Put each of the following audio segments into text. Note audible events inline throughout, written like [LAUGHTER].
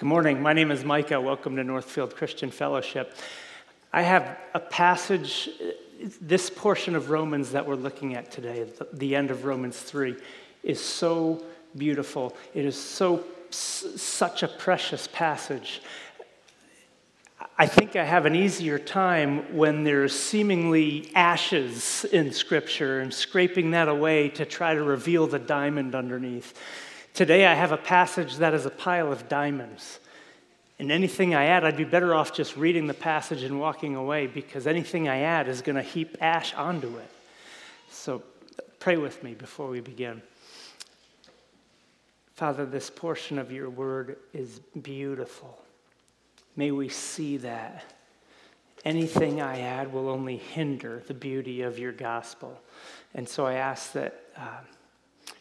Good morning. My name is Micah. Welcome to Northfield Christian Fellowship. I have a passage, this portion of Romans that we're looking at today, the end of Romans 3, is so beautiful. It is so such a precious passage. I think I have an easier time when there's seemingly ashes in Scripture and scraping that away to try to reveal the diamond underneath. Today I have a passage that is a pile of diamonds. And anything I add, I'd be better off just reading the passage and walking away because anything I add is going to heap ash onto it. So pray with me before we begin. Father, this portion of your word is beautiful. May we see that. Anything I add will only hinder the beauty of your gospel. And so I ask that. Uh,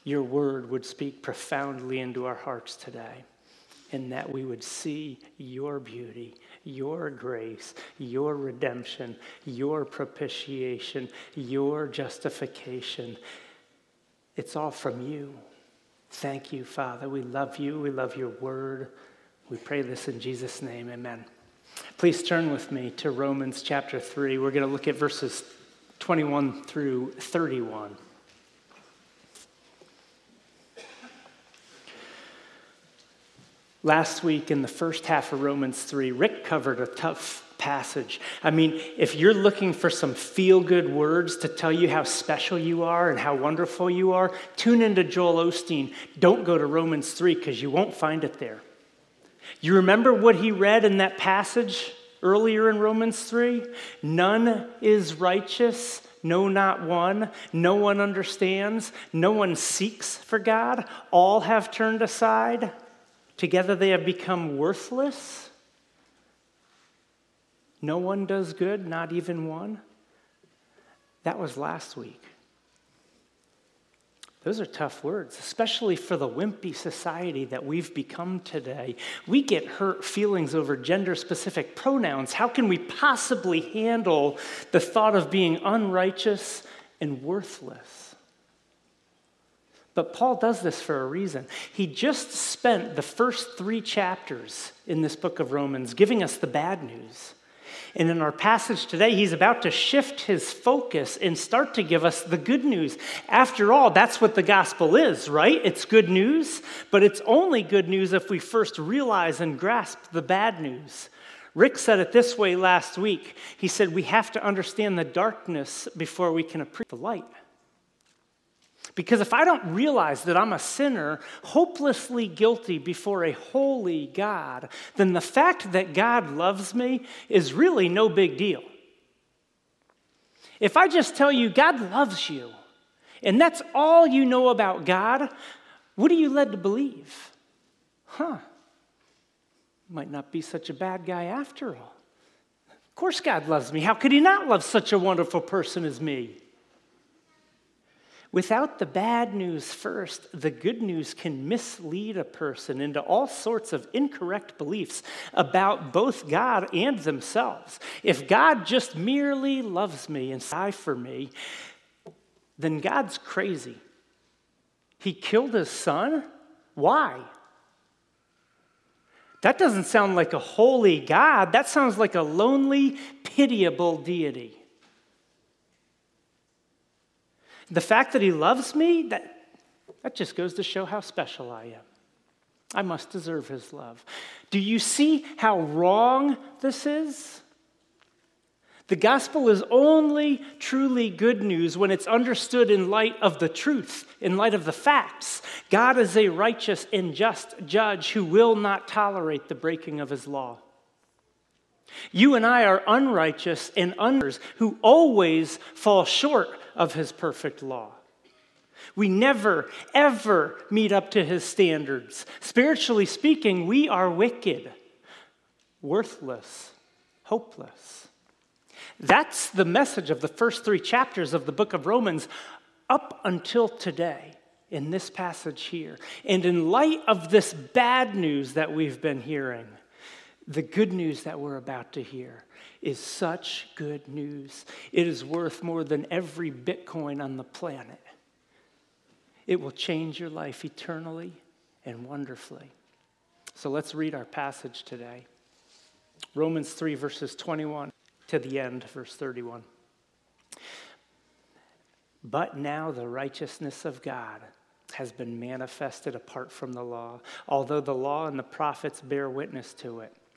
your word would speak profoundly into our hearts today, and that we would see your beauty, your grace, your redemption, your propitiation, your justification. It's all from you. Thank you, Father. We love you. We love your word. We pray this in Jesus' name. Amen. Please turn with me to Romans chapter 3. We're going to look at verses 21 through 31. Last week in the first half of Romans 3, Rick covered a tough passage. I mean, if you're looking for some feel good words to tell you how special you are and how wonderful you are, tune into Joel Osteen. Don't go to Romans 3 because you won't find it there. You remember what he read in that passage earlier in Romans 3? None is righteous, no, not one. No one understands. No one seeks for God. All have turned aside. Together they have become worthless. No one does good, not even one. That was last week. Those are tough words, especially for the wimpy society that we've become today. We get hurt feelings over gender specific pronouns. How can we possibly handle the thought of being unrighteous and worthless? But Paul does this for a reason. He just spent the first three chapters in this book of Romans giving us the bad news. And in our passage today, he's about to shift his focus and start to give us the good news. After all, that's what the gospel is, right? It's good news, but it's only good news if we first realize and grasp the bad news. Rick said it this way last week. He said, We have to understand the darkness before we can appreciate the light. Because if I don't realize that I'm a sinner, hopelessly guilty before a holy God, then the fact that God loves me is really no big deal. If I just tell you God loves you, and that's all you know about God, what are you led to believe? Huh, might not be such a bad guy after all. Of course, God loves me. How could He not love such a wonderful person as me? Without the bad news first, the good news can mislead a person into all sorts of incorrect beliefs about both God and themselves. If God just merely loves me and died for me, then God's crazy. He killed his son? Why? That doesn't sound like a holy God. That sounds like a lonely, pitiable deity. The fact that he loves me, that, that just goes to show how special I am. I must deserve his love. Do you see how wrong this is? The gospel is only truly good news when it's understood in light of the truth, in light of the facts. God is a righteous and just judge who will not tolerate the breaking of his law. You and I are unrighteous and unders who always fall short of his perfect law. We never, ever meet up to his standards. Spiritually speaking, we are wicked, worthless, hopeless. That's the message of the first three chapters of the book of Romans up until today in this passage here. And in light of this bad news that we've been hearing, the good news that we're about to hear is such good news. It is worth more than every Bitcoin on the planet. It will change your life eternally and wonderfully. So let's read our passage today Romans 3, verses 21 to the end, verse 31. But now the righteousness of God has been manifested apart from the law, although the law and the prophets bear witness to it.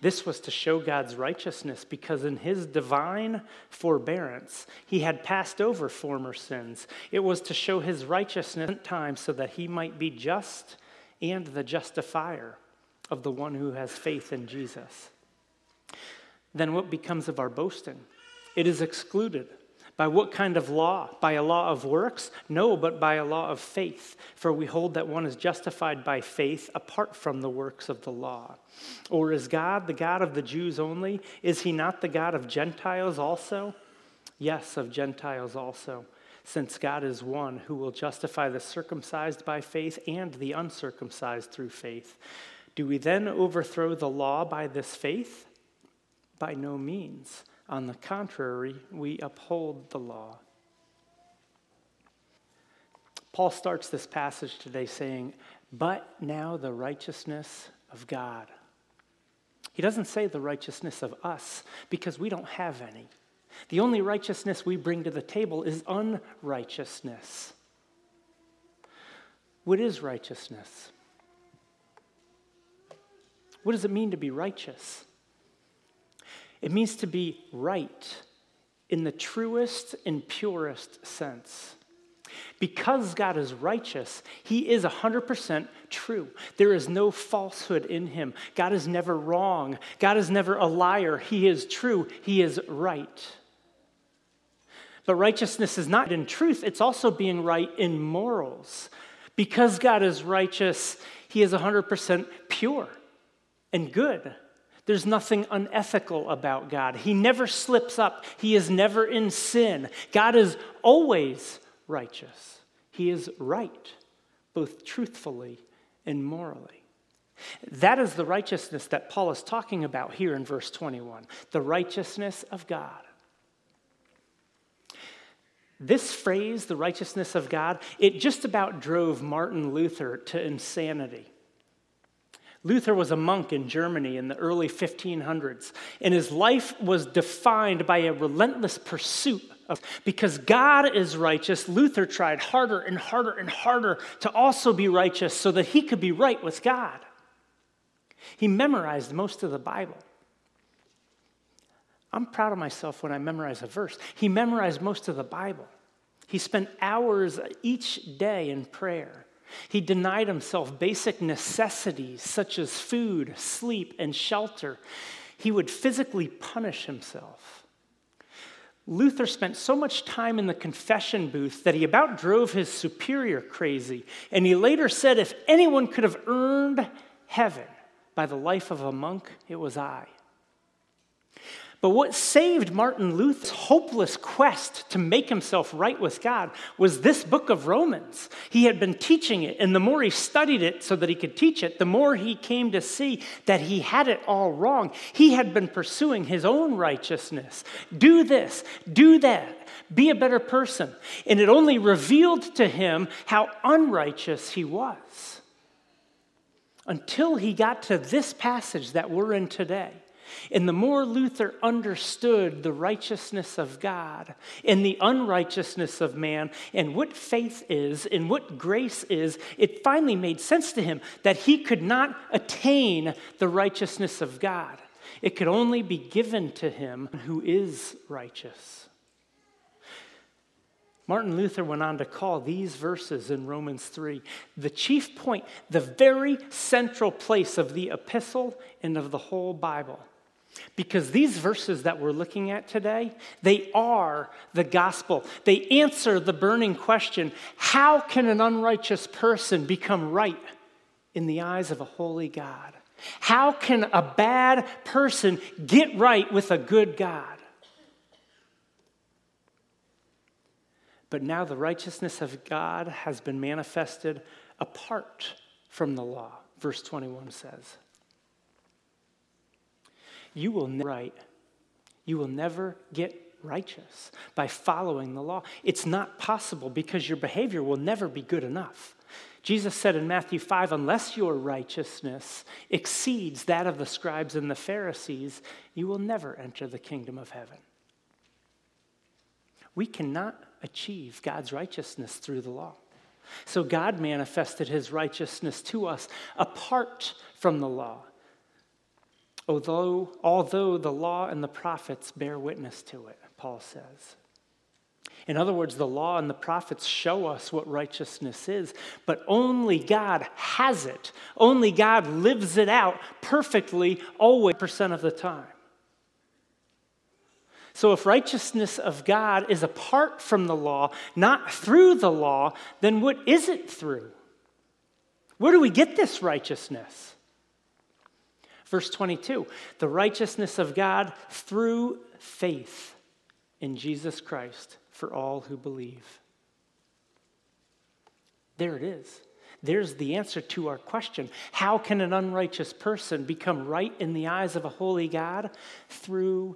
This was to show God's righteousness because in his divine forbearance he had passed over former sins. It was to show his righteousness in time so that he might be just and the justifier of the one who has faith in Jesus. Then what becomes of our boasting? It is excluded. By what kind of law? By a law of works? No, but by a law of faith. For we hold that one is justified by faith apart from the works of the law. Or is God the God of the Jews only? Is he not the God of Gentiles also? Yes, of Gentiles also, since God is one who will justify the circumcised by faith and the uncircumcised through faith. Do we then overthrow the law by this faith? By no means. On the contrary, we uphold the law. Paul starts this passage today saying, But now the righteousness of God. He doesn't say the righteousness of us because we don't have any. The only righteousness we bring to the table is unrighteousness. What is righteousness? What does it mean to be righteous? It means to be right in the truest and purest sense. Because God is righteous, He is 100% true. There is no falsehood in Him. God is never wrong. God is never a liar. He is true. He is right. But righteousness is not in truth, it's also being right in morals. Because God is righteous, He is 100% pure and good. There's nothing unethical about God. He never slips up, He is never in sin. God is always righteous. He is right, both truthfully and morally. That is the righteousness that Paul is talking about here in verse 21 the righteousness of God. This phrase, the righteousness of God, it just about drove Martin Luther to insanity. Luther was a monk in Germany in the early 1500s, and his life was defined by a relentless pursuit of, because God is righteous, Luther tried harder and harder and harder to also be righteous so that he could be right with God. He memorized most of the Bible. I'm proud of myself when I memorize a verse. He memorized most of the Bible. He spent hours each day in prayer. He denied himself basic necessities such as food, sleep, and shelter. He would physically punish himself. Luther spent so much time in the confession booth that he about drove his superior crazy. And he later said, If anyone could have earned heaven by the life of a monk, it was I. But what saved Martin Luther's hopeless quest to make himself right with God was this book of Romans. He had been teaching it, and the more he studied it so that he could teach it, the more he came to see that he had it all wrong. He had been pursuing his own righteousness. Do this, do that, be a better person. And it only revealed to him how unrighteous he was. Until he got to this passage that we're in today. And the more Luther understood the righteousness of God and the unrighteousness of man and what faith is and what grace is, it finally made sense to him that he could not attain the righteousness of God. It could only be given to him who is righteous. Martin Luther went on to call these verses in Romans 3 the chief point, the very central place of the epistle and of the whole Bible. Because these verses that we're looking at today, they are the gospel. They answer the burning question how can an unrighteous person become right in the eyes of a holy God? How can a bad person get right with a good God? But now the righteousness of God has been manifested apart from the law, verse 21 says. You will never right. You will never get righteous by following the law. It's not possible because your behavior will never be good enough. Jesus said in Matthew 5 unless your righteousness exceeds that of the scribes and the Pharisees, you will never enter the kingdom of heaven. We cannot achieve God's righteousness through the law. So God manifested his righteousness to us apart from the law. Although, although the law and the prophets bear witness to it, Paul says. In other words, the law and the prophets show us what righteousness is, but only God has it. Only God lives it out perfectly, always, percent of the time. So, if righteousness of God is apart from the law, not through the law, then what is it through? Where do we get this righteousness? Verse 22 the righteousness of God through faith in Jesus Christ for all who believe. There it is. There's the answer to our question. How can an unrighteous person become right in the eyes of a holy God? Through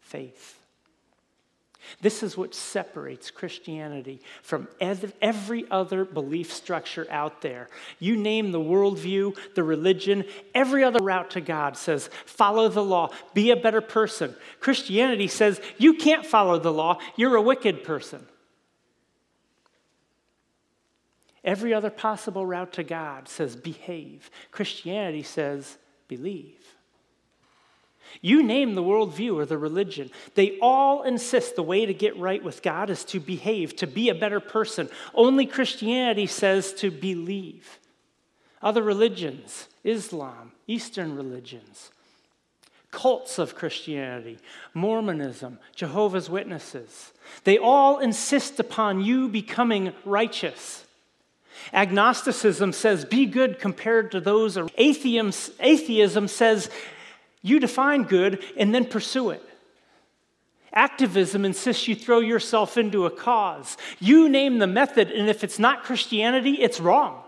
faith. This is what separates Christianity from every other belief structure out there. You name the worldview, the religion, every other route to God says, follow the law, be a better person. Christianity says, you can't follow the law, you're a wicked person. Every other possible route to God says, behave. Christianity says, believe. You name the worldview or the religion, they all insist the way to get right with God is to behave, to be a better person. Only Christianity says to believe. Other religions, Islam, Eastern religions, cults of Christianity, Mormonism, Jehovah's Witnesses, they all insist upon you becoming righteous. Agnosticism says, be good compared to those. Atheism, atheism says, you define good and then pursue it. Activism insists you throw yourself into a cause. You name the method, and if it's not Christianity, it's wrong.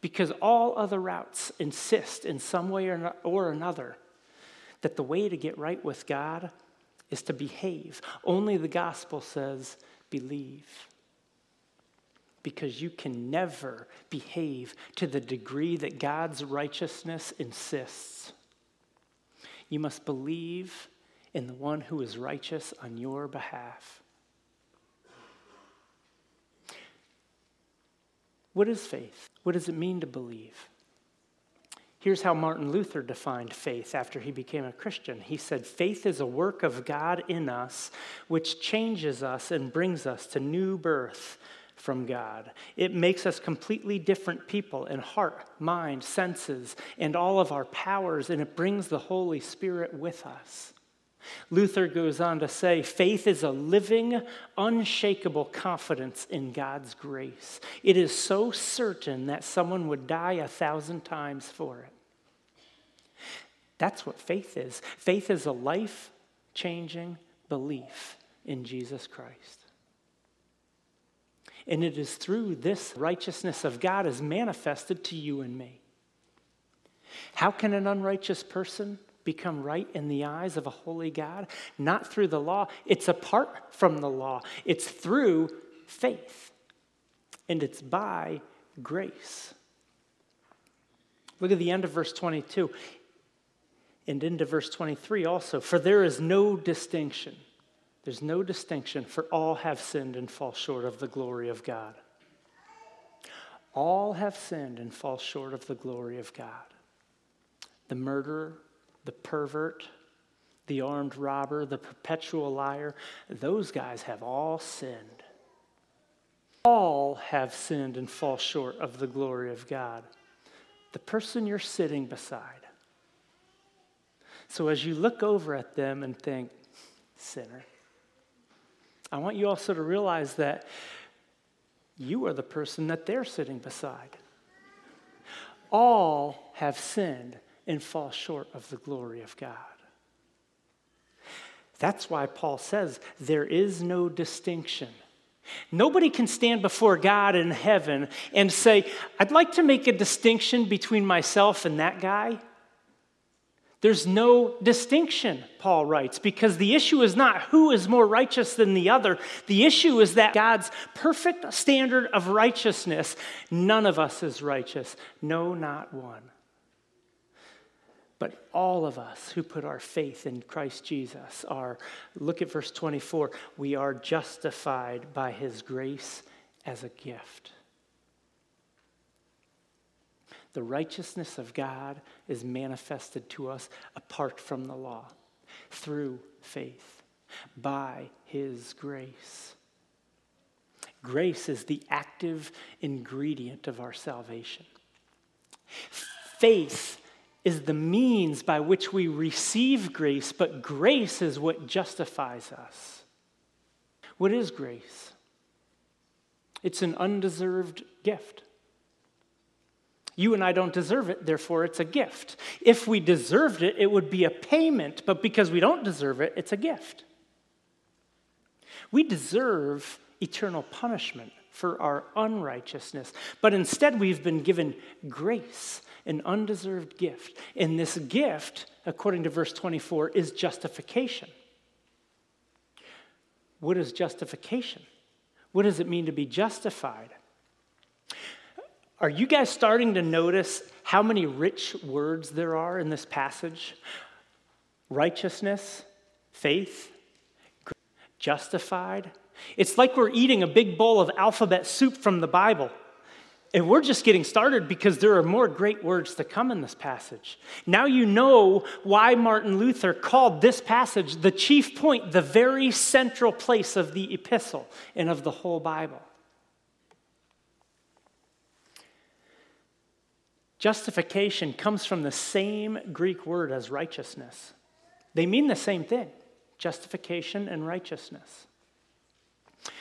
Because all other routes insist in some way or another that the way to get right with God is to behave. Only the gospel says, believe because you can never behave to the degree that God's righteousness insists. You must believe in the one who is righteous on your behalf. What is faith? What does it mean to believe? Here's how Martin Luther defined faith after he became a Christian. He said, Faith is a work of God in us which changes us and brings us to new birth from God. It makes us completely different people in heart, mind, senses, and all of our powers, and it brings the Holy Spirit with us. Luther goes on to say faith is a living, unshakable confidence in God's grace. It is so certain that someone would die a thousand times for it. That's what faith is. Faith is a life changing belief in Jesus Christ. And it is through this righteousness of God is manifested to you and me. How can an unrighteous person become right in the eyes of a holy God? Not through the law, it's apart from the law, it's through faith, and it's by grace. Look at the end of verse 22 and into verse 23 also. For there is no distinction there's no distinction, for all have sinned and fall short of the glory of God. All have sinned and fall short of the glory of God. The murderer, the pervert, the armed robber, the perpetual liar, those guys have all sinned. All have sinned and fall short of the glory of God. The person you're sitting beside. So as you look over at them and think, sinner, I want you also to realize that you are the person that they're sitting beside. All have sinned and fall short of the glory of God. That's why Paul says there is no distinction. Nobody can stand before God in heaven and say, I'd like to make a distinction between myself and that guy. There's no distinction, Paul writes, because the issue is not who is more righteous than the other. The issue is that God's perfect standard of righteousness, none of us is righteous. No, not one. But all of us who put our faith in Christ Jesus are, look at verse 24, we are justified by his grace as a gift. The righteousness of God is manifested to us apart from the law, through faith, by his grace. Grace is the active ingredient of our salvation. Faith is the means by which we receive grace, but grace is what justifies us. What is grace? It's an undeserved gift. You and I don't deserve it, therefore, it's a gift. If we deserved it, it would be a payment, but because we don't deserve it, it's a gift. We deserve eternal punishment for our unrighteousness, but instead we've been given grace an undeserved gift. And this gift, according to verse 24, is justification. What is justification? What does it mean to be justified? Are you guys starting to notice how many rich words there are in this passage? Righteousness, faith, justified. It's like we're eating a big bowl of alphabet soup from the Bible. And we're just getting started because there are more great words to come in this passage. Now you know why Martin Luther called this passage the chief point, the very central place of the epistle and of the whole Bible. Justification comes from the same Greek word as righteousness. They mean the same thing justification and righteousness.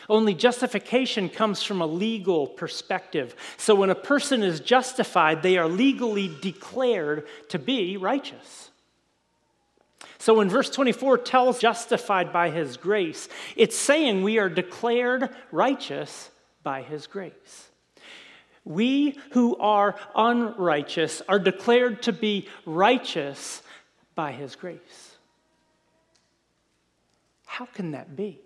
Only justification comes from a legal perspective. So when a person is justified, they are legally declared to be righteous. So when verse 24 tells justified by his grace, it's saying we are declared righteous by his grace. We who are unrighteous are declared to be righteous by his grace. How can that be?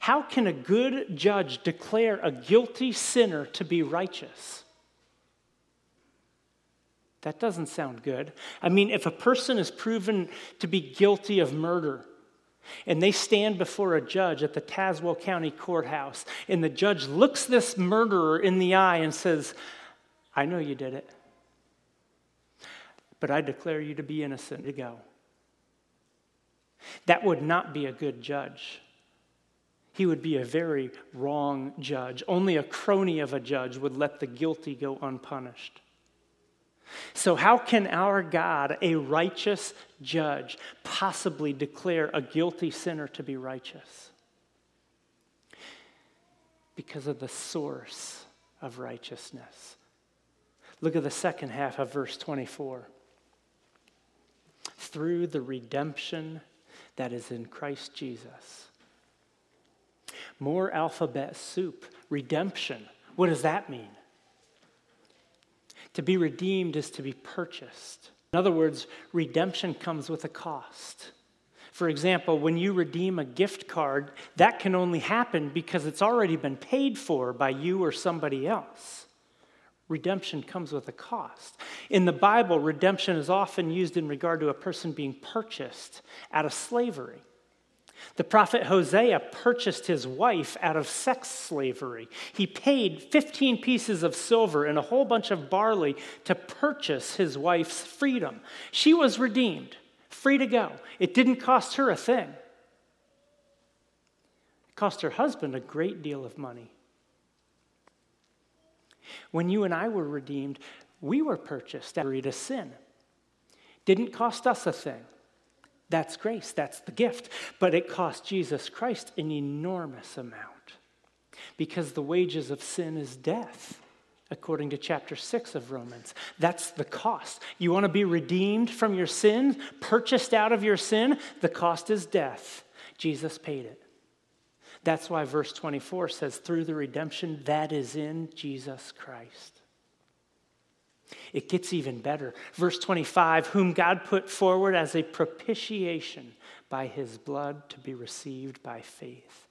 How can a good judge declare a guilty sinner to be righteous? That doesn't sound good. I mean, if a person is proven to be guilty of murder, and they stand before a judge at the Tazewell County Courthouse, and the judge looks this murderer in the eye and says, I know you did it, but I declare you to be innocent to go. That would not be a good judge he would be a very wrong judge. Only a crony of a judge would let the guilty go unpunished. So, how can our God, a righteous judge, possibly declare a guilty sinner to be righteous? Because of the source of righteousness. Look at the second half of verse 24. Through the redemption that is in Christ Jesus more alphabet soup. Redemption. What does that mean? To be redeemed is to be purchased. In other words, redemption comes with a cost. For example, when you redeem a gift card, that can only happen because it's already been paid for by you or somebody else. Redemption comes with a cost. In the Bible, redemption is often used in regard to a person being purchased out of slavery. The prophet Hosea purchased his wife out of sex slavery. He paid 15 pieces of silver and a whole bunch of barley to purchase his wife's freedom. She was redeemed, free to go. It didn't cost her a thing, it cost her husband a great deal of money. When you and I were redeemed, we were purchased to sin. Didn't cost us a thing. That's grace, that's the gift. But it cost Jesus Christ an enormous amount because the wages of sin is death. according to chapter 6 of Romans. That's the cost. You want to be redeemed from your sin, purchased out of your sin? The cost is death. Jesus paid it. That's why verse 24 says, through the redemption that is in Jesus Christ. It gets even better. Verse 25, whom God put forward as a propitiation by his blood to be received by faith.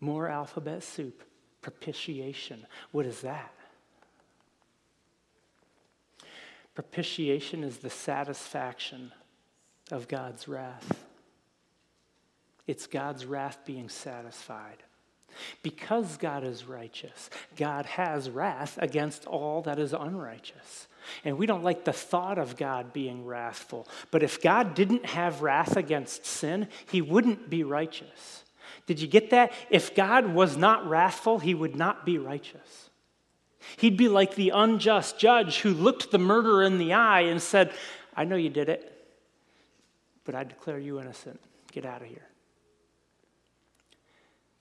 More alphabet soup propitiation. What is that? Propitiation is the satisfaction of God's wrath. It's God's wrath being satisfied. Because God is righteous, God has wrath against all that is unrighteous. And we don't like the thought of God being wrathful. But if God didn't have wrath against sin, he wouldn't be righteous. Did you get that? If God was not wrathful, he would not be righteous. He'd be like the unjust judge who looked the murderer in the eye and said, I know you did it, but I declare you innocent. Get out of here.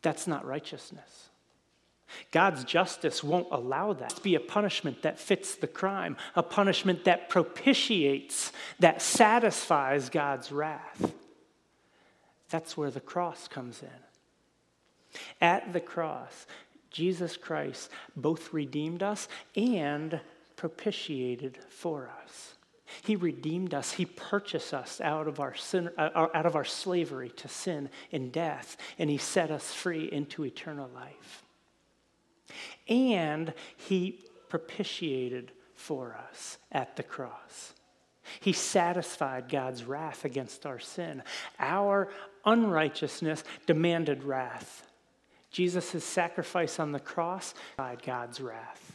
That's not righteousness. God's justice won't allow that to be a punishment that fits the crime, a punishment that propitiates, that satisfies God's wrath. That's where the cross comes in. At the cross, Jesus Christ both redeemed us and propitiated for us. He redeemed us. He purchased us out of our sin, uh, out of our slavery to sin and death, and he set us free into eternal life. And he propitiated for us at the cross. He satisfied God's wrath against our sin. Our unrighteousness demanded wrath. Jesus' sacrifice on the cross died God's wrath.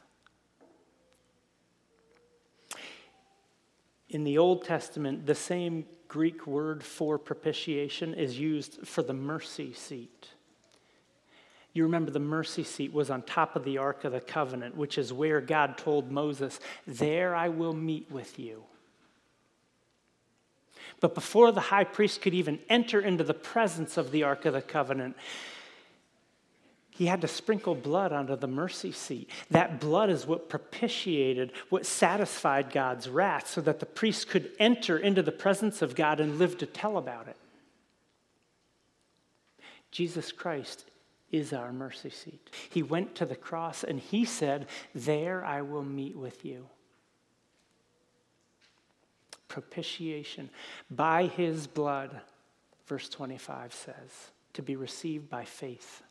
In the Old Testament, the same Greek word for propitiation is used for the mercy seat. You remember the mercy seat was on top of the Ark of the Covenant, which is where God told Moses, There I will meet with you. But before the high priest could even enter into the presence of the Ark of the Covenant, he had to sprinkle blood onto the mercy seat. That blood is what propitiated, what satisfied God's wrath, so that the priest could enter into the presence of God and live to tell about it. Jesus Christ is our mercy seat. He went to the cross and he said, There I will meet with you. Propitiation by his blood, verse 25 says, to be received by faith.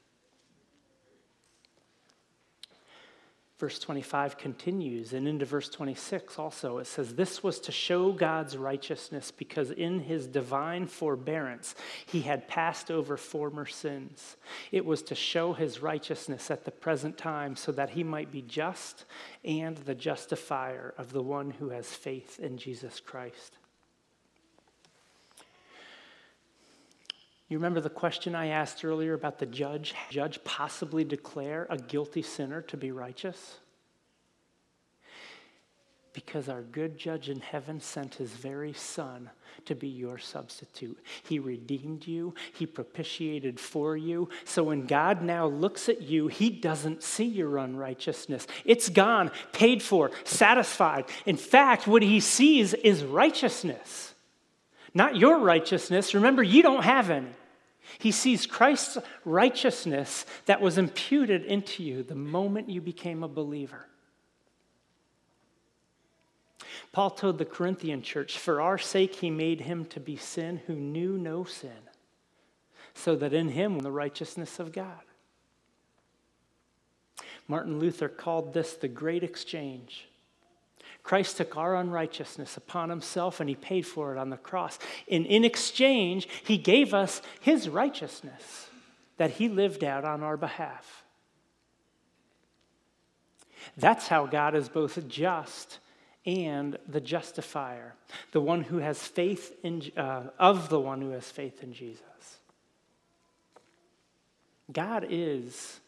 Verse 25 continues, and into verse 26 also, it says, This was to show God's righteousness because in his divine forbearance he had passed over former sins. It was to show his righteousness at the present time so that he might be just and the justifier of the one who has faith in Jesus Christ. You remember the question I asked earlier about the judge? Judge possibly declare a guilty sinner to be righteous? Because our good judge in heaven sent his very son to be your substitute. He redeemed you, he propitiated for you. So when God now looks at you, he doesn't see your unrighteousness. It's gone, paid for, satisfied. In fact, what he sees is righteousness, not your righteousness. Remember, you don't have any. He sees Christ's righteousness that was imputed into you the moment you became a believer. Paul told the Corinthian church, For our sake he made him to be sin who knew no sin, so that in him the righteousness of God. Martin Luther called this the great exchange. Christ took our unrighteousness upon himself and he paid for it on the cross. And in exchange, he gave us his righteousness that he lived out on our behalf. That's how God is both just and the justifier, the one who has faith in, uh, of the one who has faith in Jesus. God is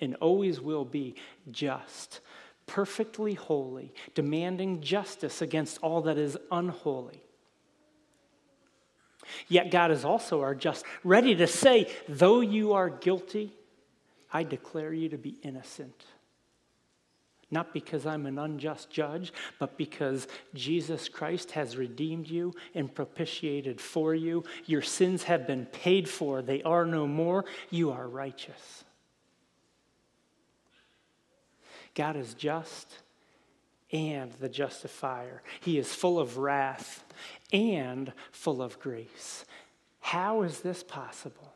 and always will be just perfectly holy, demanding justice against all that is unholy. Yet God is also our just, ready to say, though you are guilty, I declare you to be innocent. Not because I'm an unjust judge, but because Jesus Christ has redeemed you and propitiated for you. Your sins have been paid for, they are no more. You are righteous. God is just and the justifier. He is full of wrath and full of grace. How is this possible?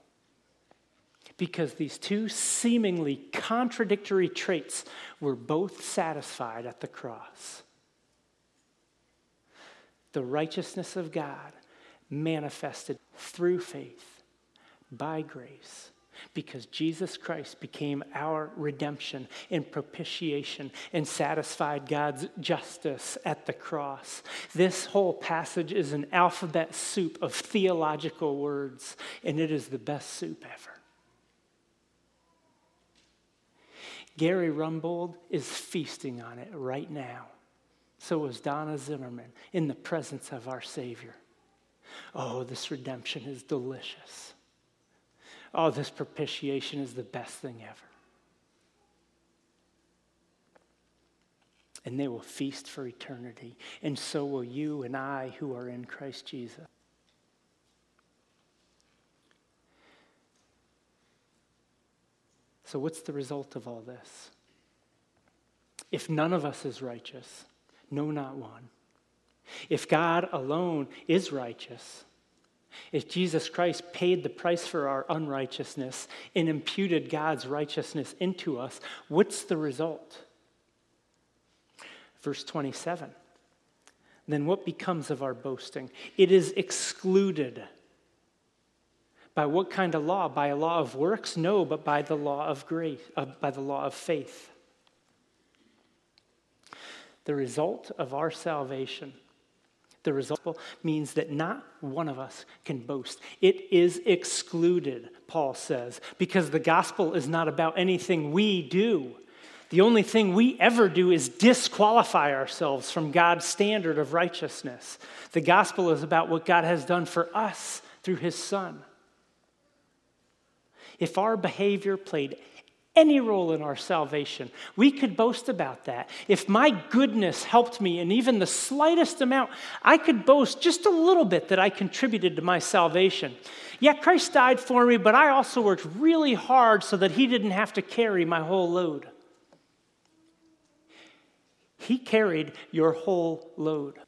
Because these two seemingly contradictory traits were both satisfied at the cross. The righteousness of God manifested through faith by grace because Jesus Christ became our redemption and propitiation and satisfied God's justice at the cross. This whole passage is an alphabet soup of theological words, and it is the best soup ever. Gary Rumbold is feasting on it right now. So is Donna Zimmerman in the presence of our Savior. Oh, this redemption is delicious oh, this propitiation is the best thing ever. And they will feast for eternity. And so will you and I who are in Christ Jesus. So, what's the result of all this? If none of us is righteous, no, not one. If God alone is righteous, if Jesus Christ paid the price for our unrighteousness and imputed God's righteousness into us, what's the result? Verse 27. Then what becomes of our boasting? It is excluded. By what kind of law? By a law of works? No, but by the law of grace, uh, by the law of faith. The result of our salvation the result means that not one of us can boast. It is excluded, Paul says, because the gospel is not about anything we do. The only thing we ever do is disqualify ourselves from God's standard of righteousness. The gospel is about what God has done for us through his Son. If our behavior played any role in our salvation. We could boast about that. If my goodness helped me in even the slightest amount, I could boast just a little bit that I contributed to my salvation. Yeah, Christ died for me, but I also worked really hard so that He didn't have to carry my whole load. He carried your whole load.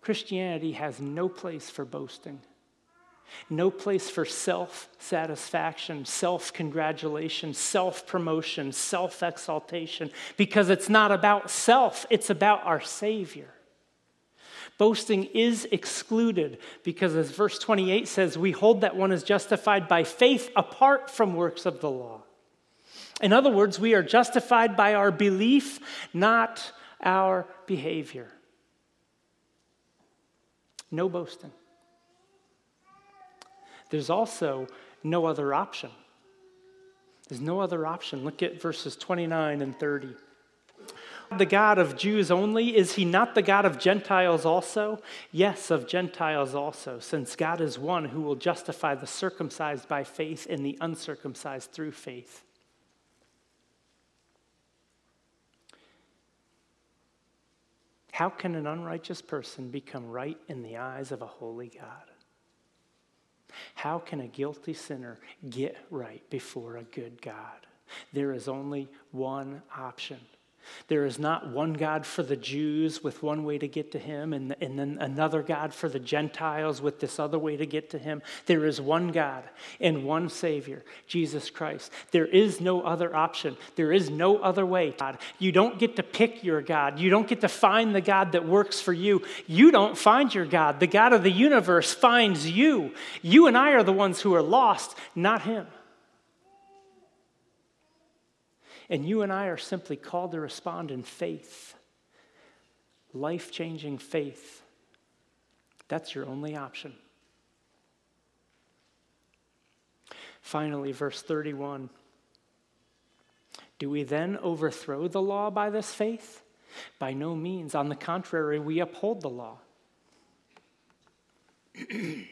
Christianity has no place for boasting. No place for self satisfaction, self congratulation, self promotion, self exaltation, because it's not about self, it's about our Savior. Boasting is excluded because, as verse 28 says, we hold that one is justified by faith apart from works of the law. In other words, we are justified by our belief, not our behavior. No boasting. There's also no other option. There's no other option. Look at verses 29 and 30. The God of Jews only, is he not the God of Gentiles also? Yes, of Gentiles also, since God is one who will justify the circumcised by faith and the uncircumcised through faith. How can an unrighteous person become right in the eyes of a holy God? How can a guilty sinner get right before a good God? There is only one option there is not one God for the Jews with one way to get to him, and, and then another God for the Gentiles with this other way to get to him. There is one God and one Savior, Jesus Christ. There is no other option. There is no other way, God. You don't get to pick your God. You don't get to find the God that works for you. You don't find your God. The God of the universe finds you. You and I are the ones who are lost, not him. And you and I are simply called to respond in faith, life changing faith. That's your only option. Finally, verse 31 Do we then overthrow the law by this faith? By no means. On the contrary, we uphold the law. [CLEARS THROAT]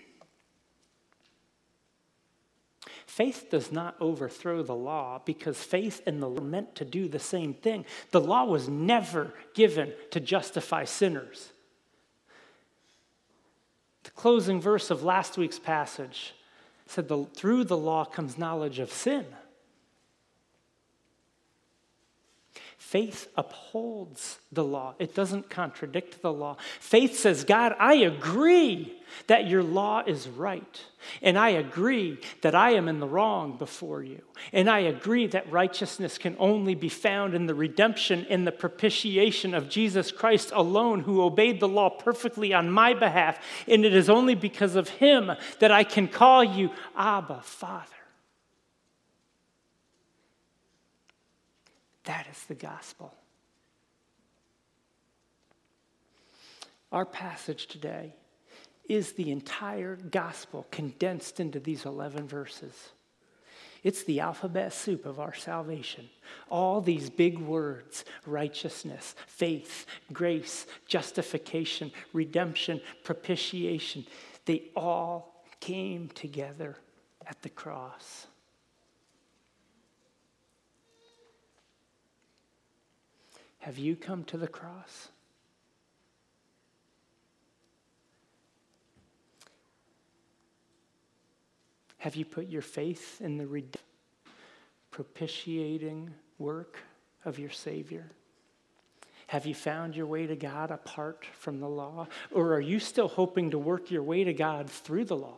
Faith does not overthrow the law because faith and the law are meant to do the same thing. The law was never given to justify sinners. The closing verse of last week's passage said, Through the law comes knowledge of sin. Faith upholds the law, it doesn't contradict the law. Faith says, God, I agree that your law is right. And I agree that I am in the wrong before you. And I agree that righteousness can only be found in the redemption and the propitiation of Jesus Christ alone, who obeyed the law perfectly on my behalf. And it is only because of him that I can call you Abba, Father. That is the gospel. Our passage today is the entire gospel condensed into these 11 verses. It's the alphabet soup of our salvation. All these big words righteousness, faith, grace, justification, redemption, propitiation they all came together at the cross. Have you come to the cross? Have you put your faith in the propitiating work of your Savior? Have you found your way to God apart from the law? Or are you still hoping to work your way to God through the law?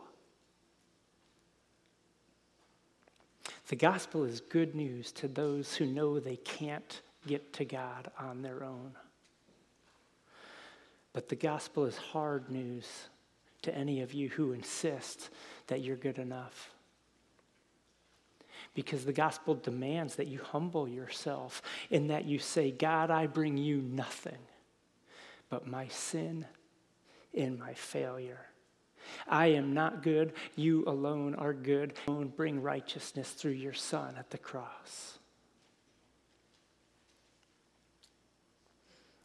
The gospel is good news to those who know they can't get to God on their own. But the gospel is hard news to any of you who insist that you're good enough. Because the gospel demands that you humble yourself in that you say, God, I bring you nothing but my sin and my failure. I am not good. You alone are good. Bring righteousness through your Son at the cross.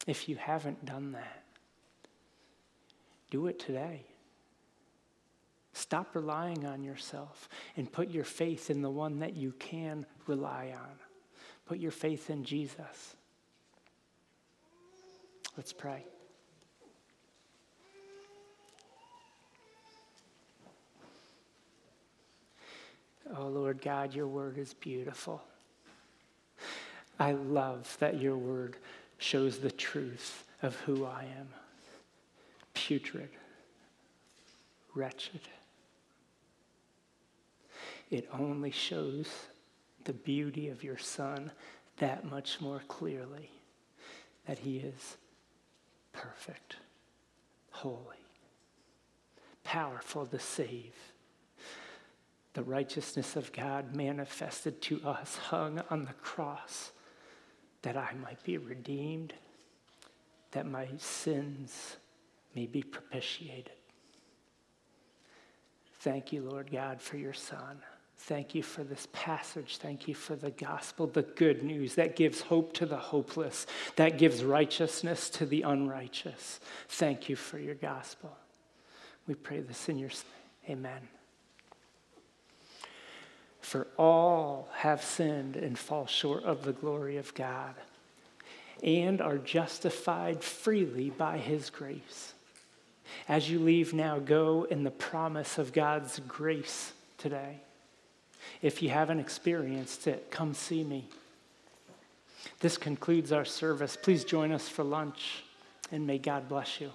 If you haven't done that, do it today. Stop relying on yourself and put your faith in the one that you can rely on. Put your faith in Jesus. Let's pray. Oh, Lord God, your word is beautiful. I love that your word shows the truth of who I am putrid, wretched. It only shows the beauty of your Son that much more clearly that He is perfect, holy, powerful to save. The righteousness of God manifested to us, hung on the cross that I might be redeemed, that my sins may be propitiated. Thank you, Lord God, for your Son. Thank you for this passage. Thank you for the gospel, the good news that gives hope to the hopeless, that gives righteousness to the unrighteous. Thank you for your gospel. We pray this in your name. Amen. For all have sinned and fall short of the glory of God and are justified freely by his grace. As you leave now, go in the promise of God's grace today. If you haven't experienced it, come see me. This concludes our service. Please join us for lunch, and may God bless you.